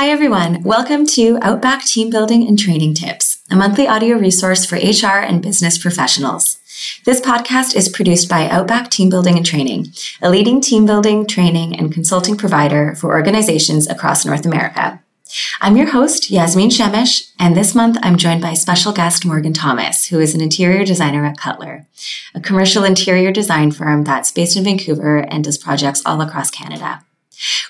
Hi, everyone. Welcome to Outback Team Building and Training Tips, a monthly audio resource for HR and business professionals. This podcast is produced by Outback Team Building and Training, a leading team building, training, and consulting provider for organizations across North America. I'm your host, Yasmin Shemish, and this month I'm joined by special guest Morgan Thomas, who is an interior designer at Cutler, a commercial interior design firm that's based in Vancouver and does projects all across Canada.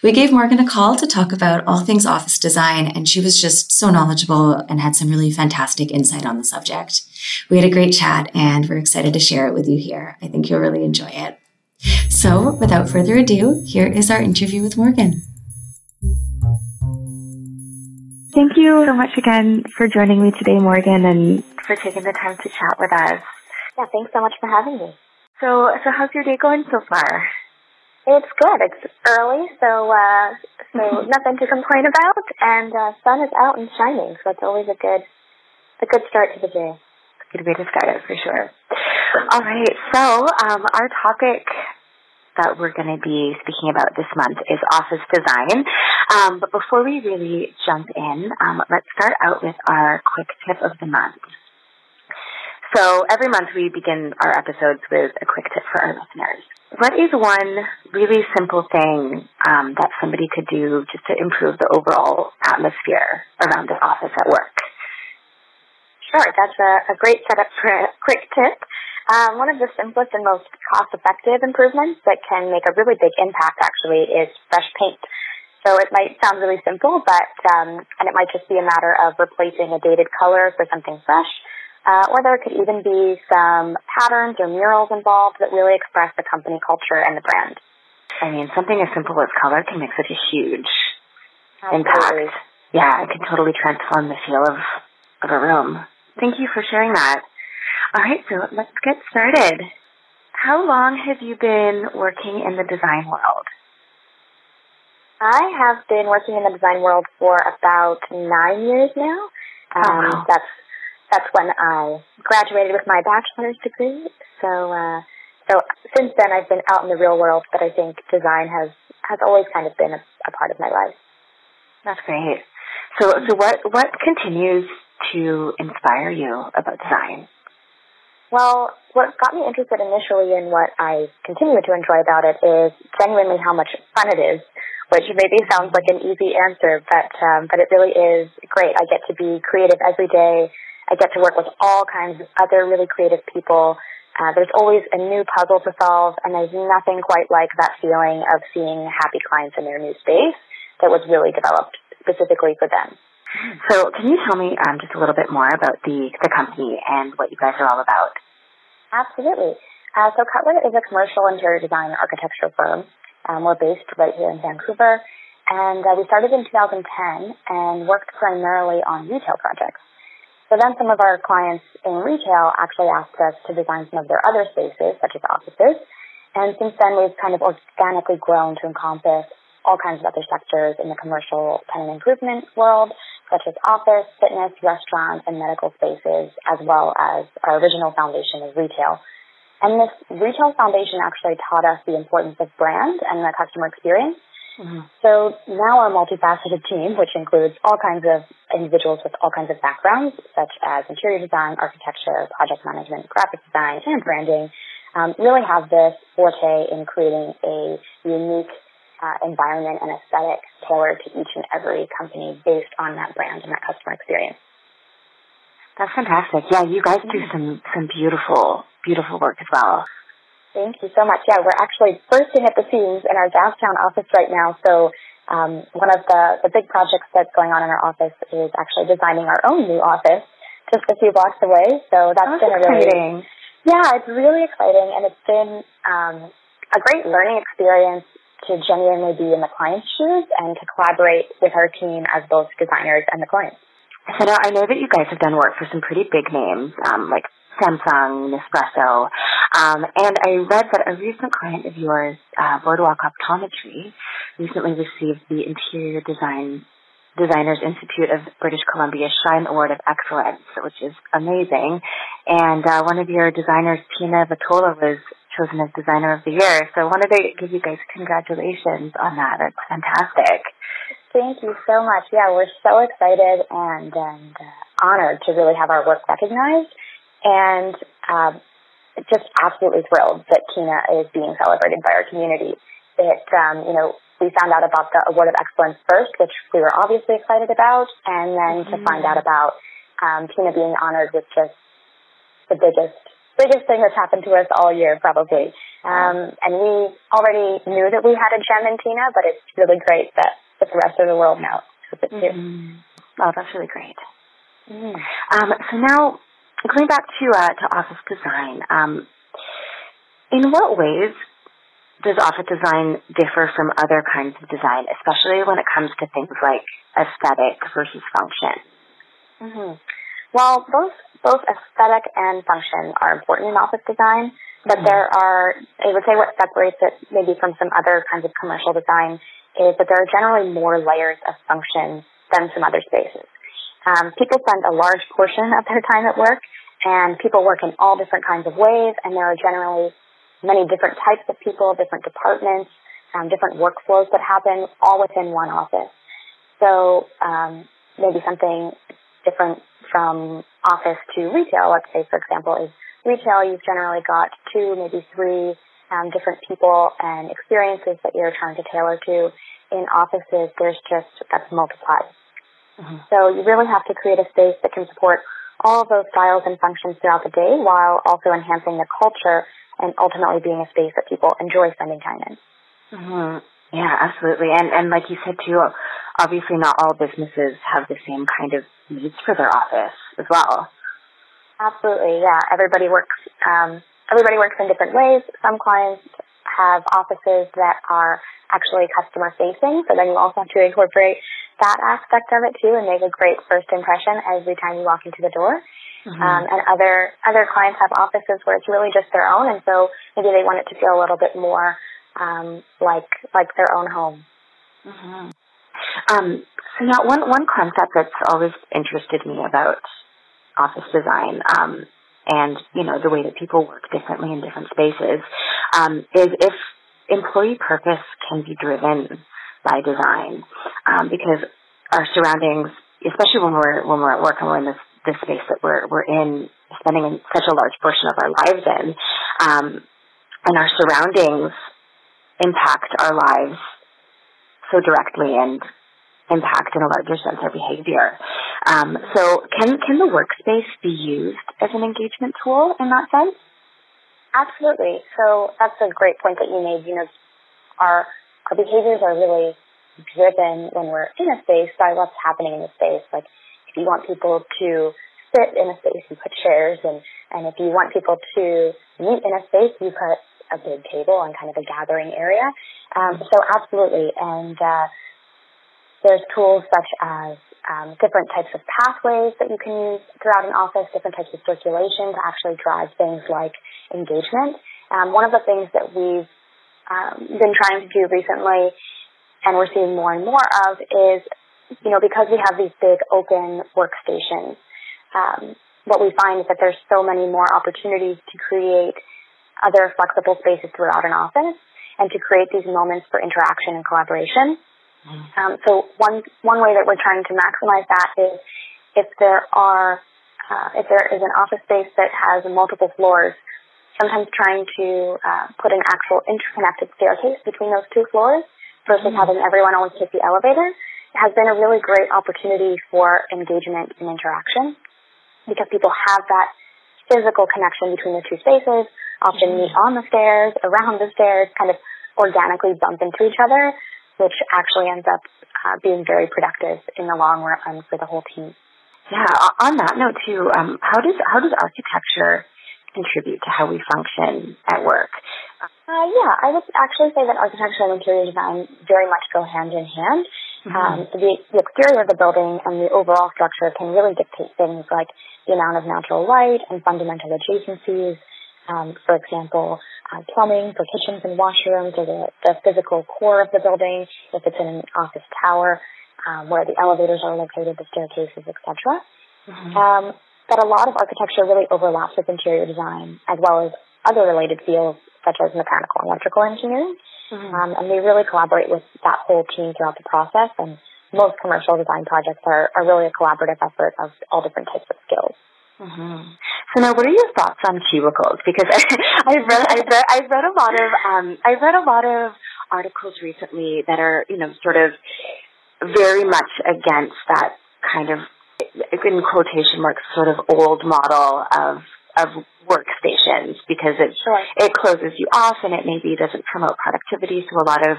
We gave Morgan a call to talk about all things office design, and she was just so knowledgeable and had some really fantastic insight on the subject. We had a great chat, and we're excited to share it with you here. I think you'll really enjoy it. So, without further ado, here is our interview with Morgan. Thank you so much again for joining me today, Morgan, and for taking the time to chat with us. Yeah, thanks so much for having me. So, so how's your day going so far? It's good. It's early, so uh, so nothing to complain about, and uh, sun is out and shining, so it's always a good a good start to the day. Good way to start it for sure. All right, so um, our topic that we're going to be speaking about this month is office design. Um, but before we really jump in, um, let's start out with our quick tip of the month. So every month we begin our episodes with a quick tip for our listeners. What is one really simple thing um, that somebody could do just to improve the overall atmosphere around the office at work? Sure, that's a, a great setup for a quick tip. Um, one of the simplest and most cost-effective improvements that can make a really big impact actually is fresh paint. So it might sound really simple, but um, and it might just be a matter of replacing a dated color for something fresh uh, or there could even be some patterns or murals involved that really express the company culture and the brand. I mean, something as simple as color can make such a huge Absolutely. impact. Yeah, it can totally transform the feel of, of a room. Thank you for sharing that. All right, so let's get started. How long have you been working in the design world? I have been working in the design world for about nine years now. Oh, Um, wow. That's that's when I graduated with my bachelor's degree. So uh, so since then I've been out in the real world, but I think design has has always kind of been a, a part of my life. That's great. So, so what what continues to inspire you about design? Well, what got me interested initially in what I continue to enjoy about it is genuinely how much fun it is, which maybe sounds like an easy answer, but um, but it really is great. I get to be creative every day. I get to work with all kinds of other really creative people. Uh, there's always a new puzzle to solve, and there's nothing quite like that feeling of seeing happy clients in their new space that was really developed specifically for them. So, can you tell me um, just a little bit more about the the company and what you guys are all about? Absolutely. Uh, so Cutler is a commercial interior design and architecture firm. Um, we're based right here in Vancouver, and uh, we started in 2010 and worked primarily on retail projects. So then some of our clients in retail actually asked us to design some of their other spaces, such as offices. And since then, we've kind of organically grown to encompass all kinds of other sectors in the commercial tenant improvement world, such as office, fitness, restaurants, and medical spaces, as well as our original foundation of retail. And this retail foundation actually taught us the importance of brand and the customer experience. Mm-hmm. So now our multifaceted team, which includes all kinds of individuals with all kinds of backgrounds, such as interior design, architecture, project management, graphic design, and branding, um, really have this forte in creating a unique uh, environment and aesthetic tailored to each and every company based on that brand and that customer experience. That's fantastic. Yeah, you guys do some some beautiful beautiful work as well. Thank you so much. Yeah, we're actually bursting at the seams in our downtown office right now. So um, one of the, the big projects that's going on in our office is actually designing our own new office just a few blocks away. So that's That's been a really exciting. yeah, it's really exciting, and it's been um, a great learning experience to genuinely be in the client's shoes and to collaborate with our team as both designers and the clients. So I know that you guys have done work for some pretty big names, um, like Samsung, Nespresso, um, and I read that a recent client of yours, uh, Boardwalk Optometry, recently received the Interior Design Designers Institute of British Columbia Shine Award of Excellence, which is amazing. And uh, one of your designers, Tina Vitola, was chosen as Designer of the Year. So I wanted to give you guys congratulations on that. That's fantastic. Thank you so much. Yeah, we're so excited and, and uh, honored to really have our work recognized and um, just absolutely thrilled that Tina is being celebrated by our community. It, um, you know, we found out about the Award of Excellence first, which we were obviously excited about, and then mm-hmm. to find out about um, Tina being honored was just the biggest biggest thing that's happened to us all year, probably. Um, and we already knew that we had a gem in Tina, but it's really great that but the rest of the world now knows it too. Mm-hmm. Oh, that's really great. Mm. Um, so now, going back to uh, to office design, um, in what ways does office design differ from other kinds of design, especially when it comes to things like aesthetic versus function? Mm-hmm. Well, both both aesthetic and function are important in office design, but mm-hmm. there are, I would say, what separates it maybe from some other kinds of commercial design is that there are generally more layers of function than some other spaces. Um, people spend a large portion of their time at work, and people work in all different kinds of ways, and there are generally many different types of people, different departments, um, different workflows that happen all within one office. So um, maybe something different from office to retail, let's say, for example, is retail, you've generally got two, maybe three um, different people and experiences that you're trying to tailor to. In offices, there's just, that's multiplied. Mm-hmm. So you really have to create a space that can support all of those styles and functions throughout the day while also enhancing the culture and ultimately being a space that people enjoy spending time in. Mm-hmm. Yeah, absolutely. And and like you said too, obviously not all businesses have the same kind of needs for their office as well. Absolutely, yeah. Everybody works um, everybody works in different ways. Some clients have offices that are actually customer facing, so then you also have to incorporate that aspect of it too and make a great first impression every time you walk into the door. Mm-hmm. Um, and other other clients have offices where it's really just their own, and so maybe they want it to feel a little bit more um, like like their own home. Mm-hmm. Um, so now, one one concept that's always interested me about office design um, and you know the way that people work differently in different spaces um, is if employee purpose can be driven by design um, because our surroundings, especially when we're when we're at work and we're in this this space that we're we're in, spending such a large portion of our lives in, um, and our surroundings impact our lives so directly and impact in a larger sense our behavior. Um, so can can the workspace be used as an engagement tool in that sense? Absolutely. So that's a great point that you made. You know, our our behaviors are really driven when we're in a space by what's happening in the space. Like if you want people to sit in a space, you put chairs, and and if you want people to meet in a space, you put a big table and kind of a gathering area. Um, so absolutely, and uh, there's tools such as um, different types of pathways that you can use throughout an office, different types of circulation to actually drive things like engagement. Um, one of the things that we've um, been trying to do recently and we're seeing more and more of is, you know, because we have these big open workstations, um, what we find is that there's so many more opportunities to create other flexible spaces throughout an office and to create these moments for interaction and collaboration. Um, so one one way that we're trying to maximize that is if there are uh, if there is an office space that has multiple floors, sometimes trying to uh, put an actual interconnected staircase between those two floors versus mm-hmm. having everyone always take the elevator has been a really great opportunity for engagement and interaction because people have that physical connection between the two spaces, often mm-hmm. meet on the stairs, around the stairs, kind of organically bump into each other which actually ends up uh, being very productive in the long run for the whole team. Yeah. On that note, too, um, how does how does architecture contribute to how we function at work? Uh, yeah, I would actually say that architecture and interior design very much go hand in hand. Mm-hmm. Um, the, the exterior of the building and the overall structure can really dictate things like the amount of natural light and fundamental adjacencies. Um, for example, uh, plumbing for kitchens and washrooms or the, the physical core of the building, if it's in an office tower, um, where the elevators are located, the staircases, etc. Mm-hmm. Um, but a lot of architecture really overlaps with interior design as well as other related fields such as mechanical and electrical engineering. Mm-hmm. Um, and we really collaborate with that whole team throughout the process. And most commercial design projects are, are really a collaborative effort of all different types of skills. Mm-hmm. So now, what are your thoughts on cubicles? Because I, I've read, I've read, I've read a lot of, um, I've read a lot of articles recently that are, you know, sort of very much against that kind of, in quotation marks, sort of old model of of workstations because it sure. it closes you off and it maybe doesn't promote productivity. So a lot of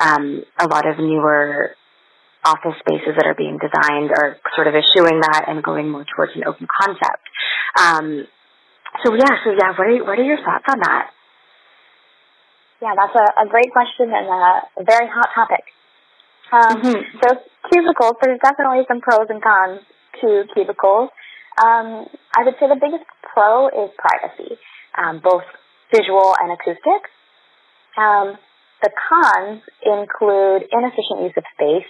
um, a lot of newer office spaces that are being designed are sort of eschewing that and going more towards an open concept. Um, so yeah, so yeah, what are what are your thoughts on that? Yeah, that's a, a great question and a, very hot topic. Um, mm-hmm. So cubicles, there's definitely some pros and cons to cubicles. Um, I would say the biggest pro is privacy, um, both visual and acoustic. Um, the cons include inefficient use of space.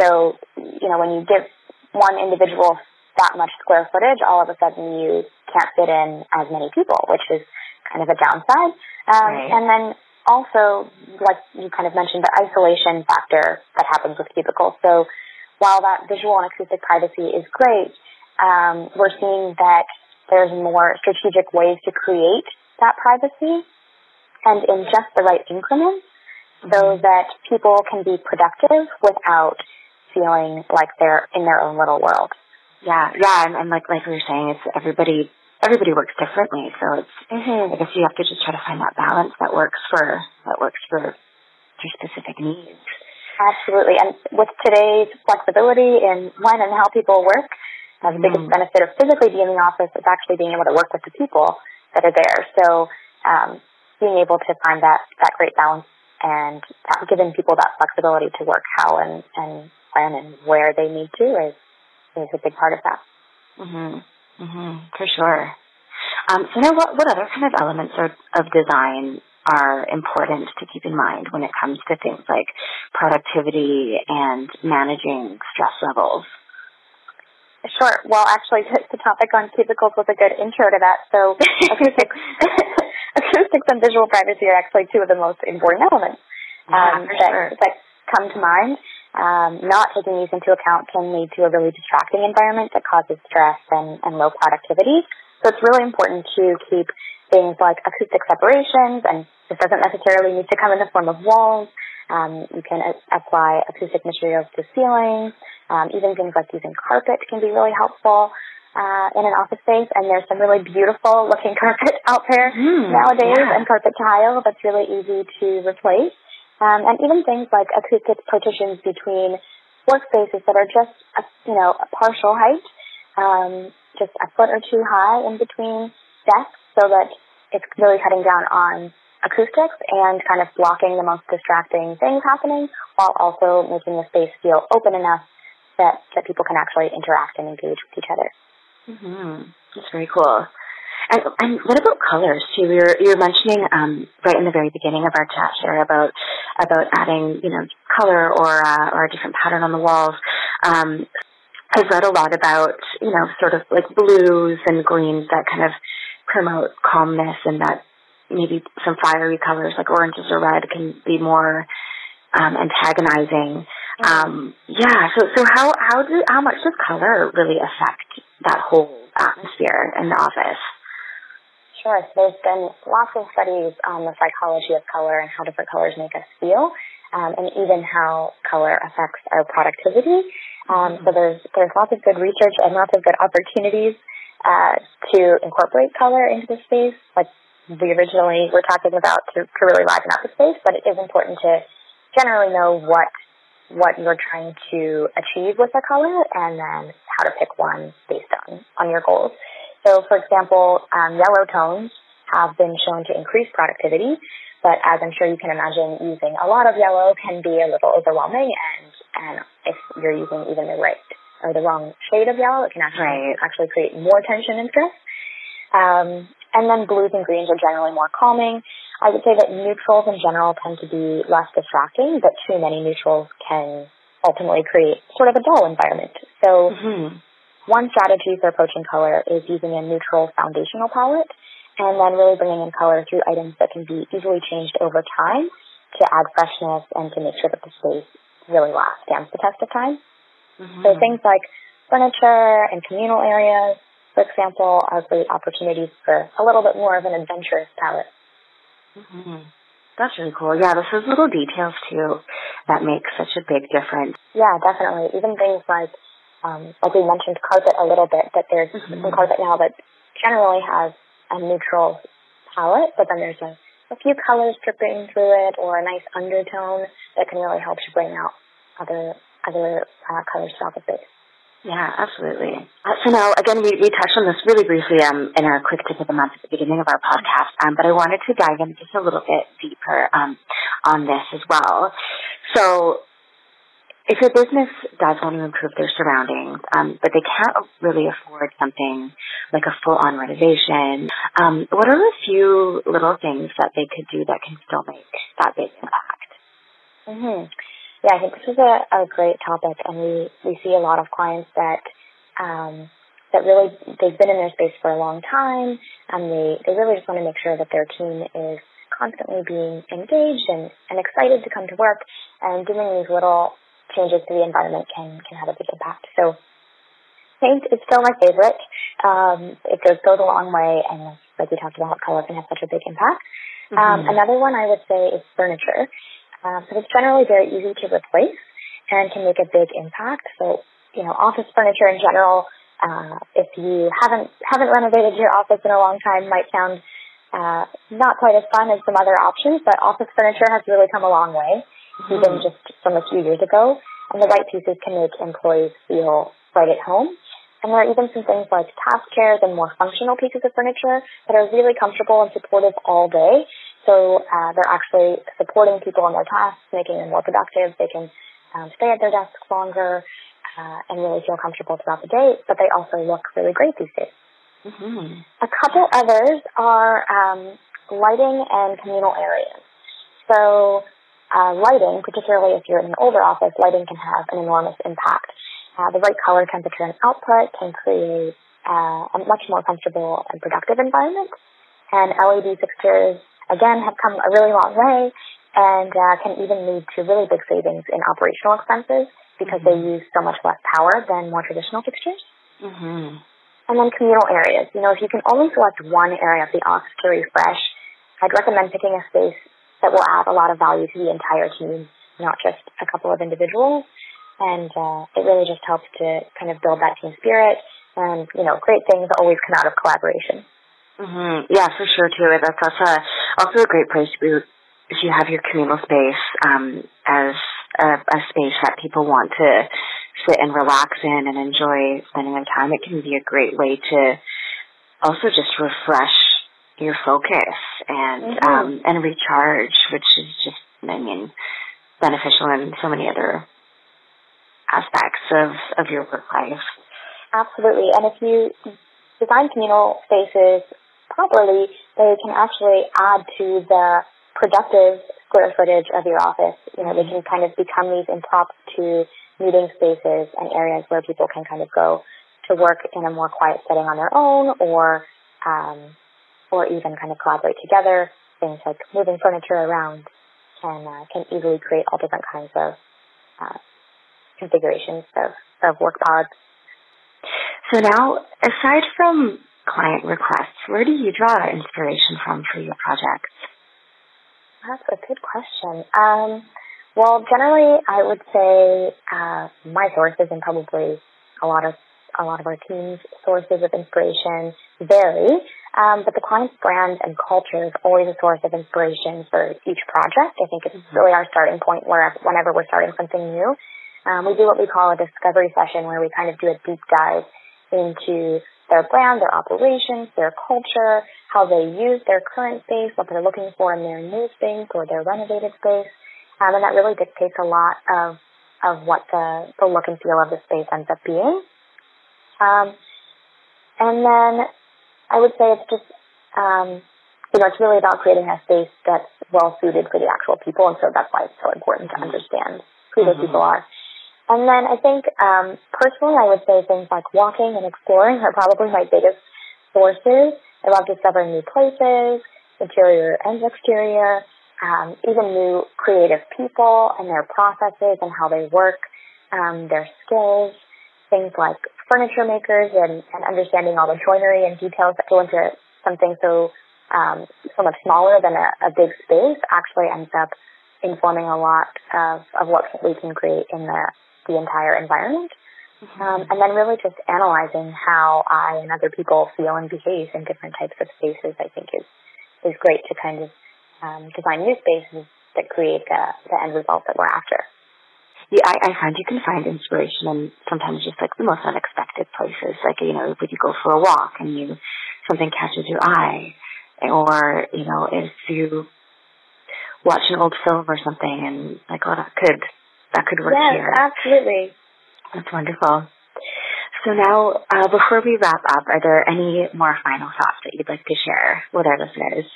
So, you know, when you give one individual that much square footage, all of a sudden you can't fit in as many people, which is kind of a downside. Um, right. And then also, like you kind of mentioned, the isolation factor that happens with cubicles. So while that visual and acoustic privacy is great, um, we're seeing that there's more strategic ways to create that privacy and in just the right increments so mm-hmm. that people can be productive without feeling like they're in their own little world. Yeah, yeah, and, and like like we were saying, it's everybody everybody works differently, so it's mm-hmm. I guess you have to just try to find that balance that works for that works for your specific needs. Absolutely, and with today's flexibility in when and how people work, uh, the biggest mm. benefit of physically being in the office is actually being able to work with the people that are there. So um, being able to find that, that great balance and giving people that flexibility to work how and, and when and where they need to is, is a big part of that. Mhm. Mhm. For sure. Um, so now, what what other kind of elements of, of design are important to keep in mind when it comes to things like productivity and managing stress levels? Sure. Well, actually, the topic on cubicles was a good intro to that. So acoustics, acoustics and visual privacy are actually two of the most important elements um, yeah, that, sure. that come to mind. Um, not taking these into account can lead to a really distracting environment that causes stress and, and low productivity. So it's really important to keep things like acoustic separations, and this doesn't necessarily need to come in the form of walls. Um, you can a- apply acoustic materials to ceilings. Um, even things like using carpet can be really helpful uh, in an office space. And there's some really beautiful looking carpet out there mm, nowadays, yeah. and carpet tile that's really easy to replace. Um, and even things like acoustic partitions between workspaces that are just a, you know a partial height, um, just a foot or two high in between desks, so that it's really cutting down on acoustics and kind of blocking the most distracting things happening while also making the space feel open enough that, that people can actually interact and engage with each other. Mm-hmm. That's very cool. And, and what about colors too? You're you were mentioning um, right in the very beginning of our chat here about about adding you know color or uh, or a different pattern on the walls. Um, I've read a lot about you know sort of like blues and greens that kind of promote calmness and that maybe some fiery colors like oranges or red can be more um, antagonizing. Um, yeah. So so how how do how much does color really affect that whole atmosphere in the office? Sure. There's been lots of studies on the psychology of color and how different colors make us feel, um, and even how color affects our productivity. Um, so there's there's lots of good research and lots of good opportunities uh, to incorporate color into the space, like we originally were talking about to, to really liven up the space. But it is important to generally know what what you're trying to achieve with a color and then how to pick one based on, on your goals. So for example, um, yellow tones have been shown to increase productivity, but as I'm sure you can imagine, using a lot of yellow can be a little overwhelming and, and if you're using even the right or the wrong shade of yellow, it can actually, right. actually create more tension and stress. Um, and then blues and greens are generally more calming. I would say that neutrals in general tend to be less distracting, but too many neutrals can ultimately create sort of a dull environment. So mm-hmm. One strategy for approaching color is using a neutral foundational palette and then really bringing in color through items that can be easily changed over time to add freshness and to make sure that the space really lasts, stands the test of time. Mm-hmm. So things like furniture and communal areas, for example, are great opportunities for a little bit more of an adventurous palette. Mm-hmm. That's really cool. Yeah, this is little details too that make such a big difference. Yeah, definitely. Even things like, um, like we mentioned carpet a little bit, but there's mm-hmm. some carpet now that generally has a neutral palette, but then there's a, a few colors dripping through it or a nice undertone that can really help to bring out other other uh, colors throughout the space. Yeah, absolutely. Uh, so now, again, we, we touched on this really briefly um, in our quick tip of the month at the beginning of our podcast, um, but I wanted to dive in just a little bit deeper um, on this as well. So if your business does want to improve their surroundings, um, but they can't really afford something like a full-on renovation, um, what are a few little things that they could do that can still make that big impact? Mm-hmm. Yeah, I think this is a, a great topic, and we, we see a lot of clients that um, that really they've been in their space for a long time, and they they really just want to make sure that their team is constantly being engaged and, and excited to come to work, and doing these little changes to the environment can can have a big impact. So paint is still my favorite. Um, it goes goes a long way, and like we talked about, color can have such a big impact. Um, mm-hmm. Um, another one I would say is furniture. Um, but it's generally very easy to replace and can make a big impact. So, you know, office furniture in general, uh, if you haven't haven't renovated your office in a long time, might sound uh, not quite as fun as some other options. But office furniture has really come a long way, mm-hmm. even just from a few years ago. And the right pieces can make employees feel right at home. And there are even some things like task chairs and more functional pieces of furniture that are really comfortable and supportive all day. So uh, they're actually supporting people in their tasks, making them more productive. They can um, stay at their desks longer uh, and really feel comfortable throughout the day, but they also look really great these days. Mm-hmm. A couple others are um, lighting and communal areas. So uh, lighting, particularly if you're in an older office, lighting can have an enormous impact. Uh, the right color temperature and output can create uh, a much more comfortable and productive environment. And LED fixtures, again, have come a really long way and uh, can even lead to really big savings in operational expenses because mm-hmm. they use so much less power than more traditional fixtures. Mm-hmm. And then communal areas. You know, if you can only select one area of the office to refresh, I'd recommend picking a space that will add a lot of value to the entire team, not just a couple of individuals and uh, it really just helps to kind of build that team spirit. And you know, great things always come out of collaboration. Mm-hmm. Yeah, for sure too. That's also also a great place to be if you have your communal space um, as a, a space that people want to sit and relax in and enjoy spending their time. It can be a great way to also just refresh your focus and mm-hmm. um, and recharge, which is just I mean beneficial in so many other aspects of, of your work life. Absolutely. And if you design communal spaces properly, they can actually add to the productive square footage of your office. You know, they can kind of become these impromptu meeting spaces and areas where people can kind of go to work in a more quiet setting on their own or um, or even kind of collaborate together. Things like moving furniture around can uh, can easily create all different kinds of uh, configurations of, of work pods. So now, aside from client requests, where do you draw inspiration from for your projects? That's a good question. Um, well, generally, I would say uh, my sources and probably a lot of a lot of our team's sources of inspiration vary, um, but the client's brand and culture is always a source of inspiration for each project. I think it's mm-hmm. really our starting point where whenever we're starting something new. Um, we do what we call a discovery session where we kind of do a deep dive into their brand, their operations, their culture, how they use their current space, what they're looking for in their new space or their renovated space. Um, and that really dictates a lot of, of what the, the look and feel of the space ends up being. Um, and then I would say it's just, um, you know, it's really about creating a space that's well suited for the actual people. And so that's why it's so important to understand who mm-hmm. those people are. And then I think um, personally, I would say things like walking and exploring are probably my biggest sources. I love discovering new places, interior and exterior, um, even new creative people and their processes and how they work, um, their skills, things like furniture makers and, and understanding all the joinery and details that go into something so um, so much smaller than a, a big space actually ends up informing a lot of, of what we can create in the, the entire environment. Mm-hmm. Um, and then really just analyzing how I and other people feel and behave in different types of spaces, I think is, is great to kind of um, design new spaces that create the, the end result that we're after. Yeah, I, I find you can find inspiration in sometimes just like the most unexpected places. Like, you know, if you go for a walk and you, something catches your eye, or, you know, if you watch an old film or something and like, oh, that could, that could work yes, here. absolutely. That's wonderful. So now, uh, before we wrap up, are there any more final thoughts that you'd like to share with our listeners?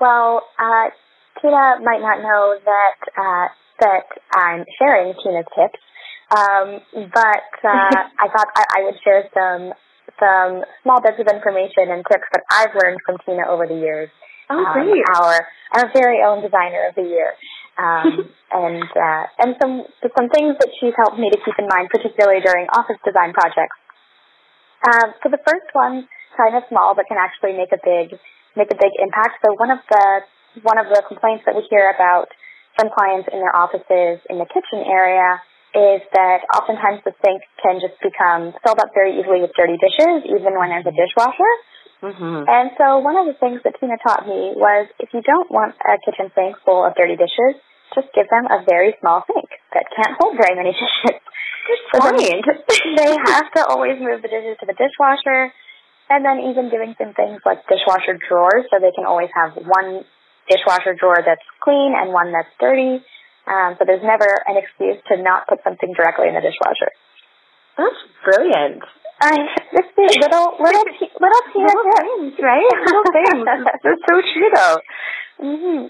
Well, uh, Tina might not know that uh, that I'm sharing Tina's tips, um, but uh, I thought I, I, would share some some small bits of information and tips that I've learned from Tina over the years. Oh, um, great! Our our very own designer of the year, um, and uh, and some some things that she's helped me to keep in mind, particularly during office design projects. Um, so the first one, kind of small, but can actually make a big make a big impact. So one of the one of the complaints that we hear about from clients in their offices in the kitchen area is that oftentimes the sink can just become filled up very easily with dirty dishes, even when there's a dishwasher. Mm-hmm. And so one of the things that Tina taught me was if you don't want a kitchen sink full of dirty dishes, just give them a very small sink that can't hold very many dishes. Good point. they have to always move the dishes to the dishwasher and then even doing some things like dishwasher drawers so they can always have one dishwasher drawer that's clean and one that's dirty. Um, so there's never an excuse to not put something directly in the dishwasher. That's brilliant. I just little little little little things, right? Little things. That's so true, though. Mm-hmm.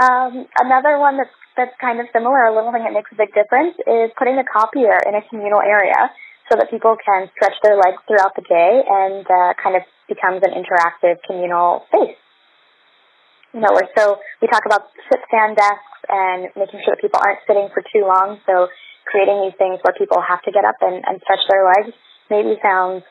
Um, another one that's that's kind of similar, a little thing that makes a big difference, is putting the copier in a communal area so that people can stretch their legs throughout the day and uh, kind of becomes an interactive communal space. You know, where so we talk about sit stand desks and making sure that people aren't sitting for too long. So creating these things where people have to get up and, and stretch their legs maybe sounds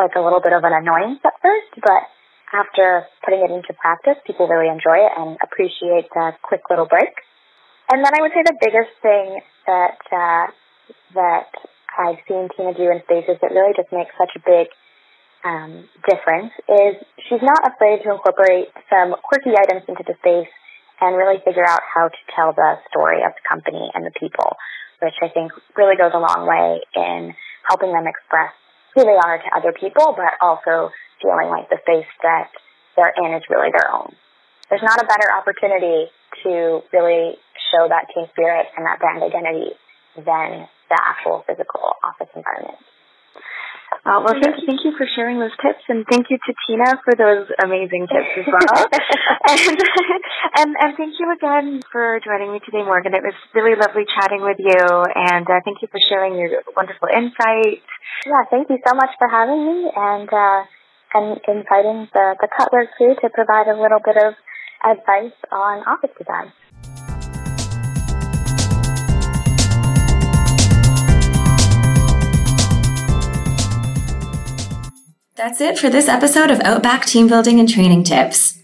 like a little bit of an annoyance at first, but after putting it into practice, people really enjoy it and appreciate the quick little break. And then I would say the biggest thing that uh, that I've seen Tina do in spaces that really just make such a big um, difference is she's not afraid to incorporate some quirky items into the space and really figure out how to tell the story of the company and the people, which I think really goes a long way in helping them express who they are to other people, but also feeling like the space that they're in is really their own. There's not a better opportunity to really show that team spirit and that brand identity than the actual physical office environment. Uh, well, thank you, thank you for sharing those tips, and thank you to Tina for those amazing tips as well. and, and and thank you again for joining me today, Morgan. It was really lovely chatting with you, and uh, thank you for sharing your wonderful insights. Yeah, thank you so much for having me, and uh, and inviting the the Cutler crew to provide a little bit of advice on office design. That's it for this episode of Outback Team Building and Training Tips.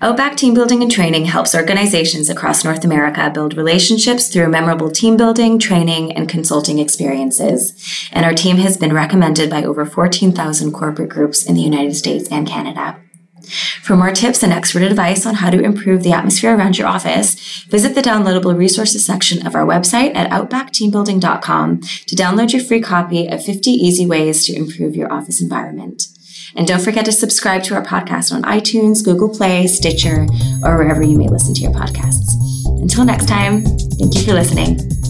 Outback Team Building and Training helps organizations across North America build relationships through memorable team building, training, and consulting experiences. And our team has been recommended by over 14,000 corporate groups in the United States and Canada. For more tips and expert advice on how to improve the atmosphere around your office, visit the downloadable resources section of our website at outbackteambuilding.com to download your free copy of 50 easy ways to improve your office environment. And don't forget to subscribe to our podcast on iTunes, Google Play, Stitcher, or wherever you may listen to your podcasts. Until next time, thank you for listening.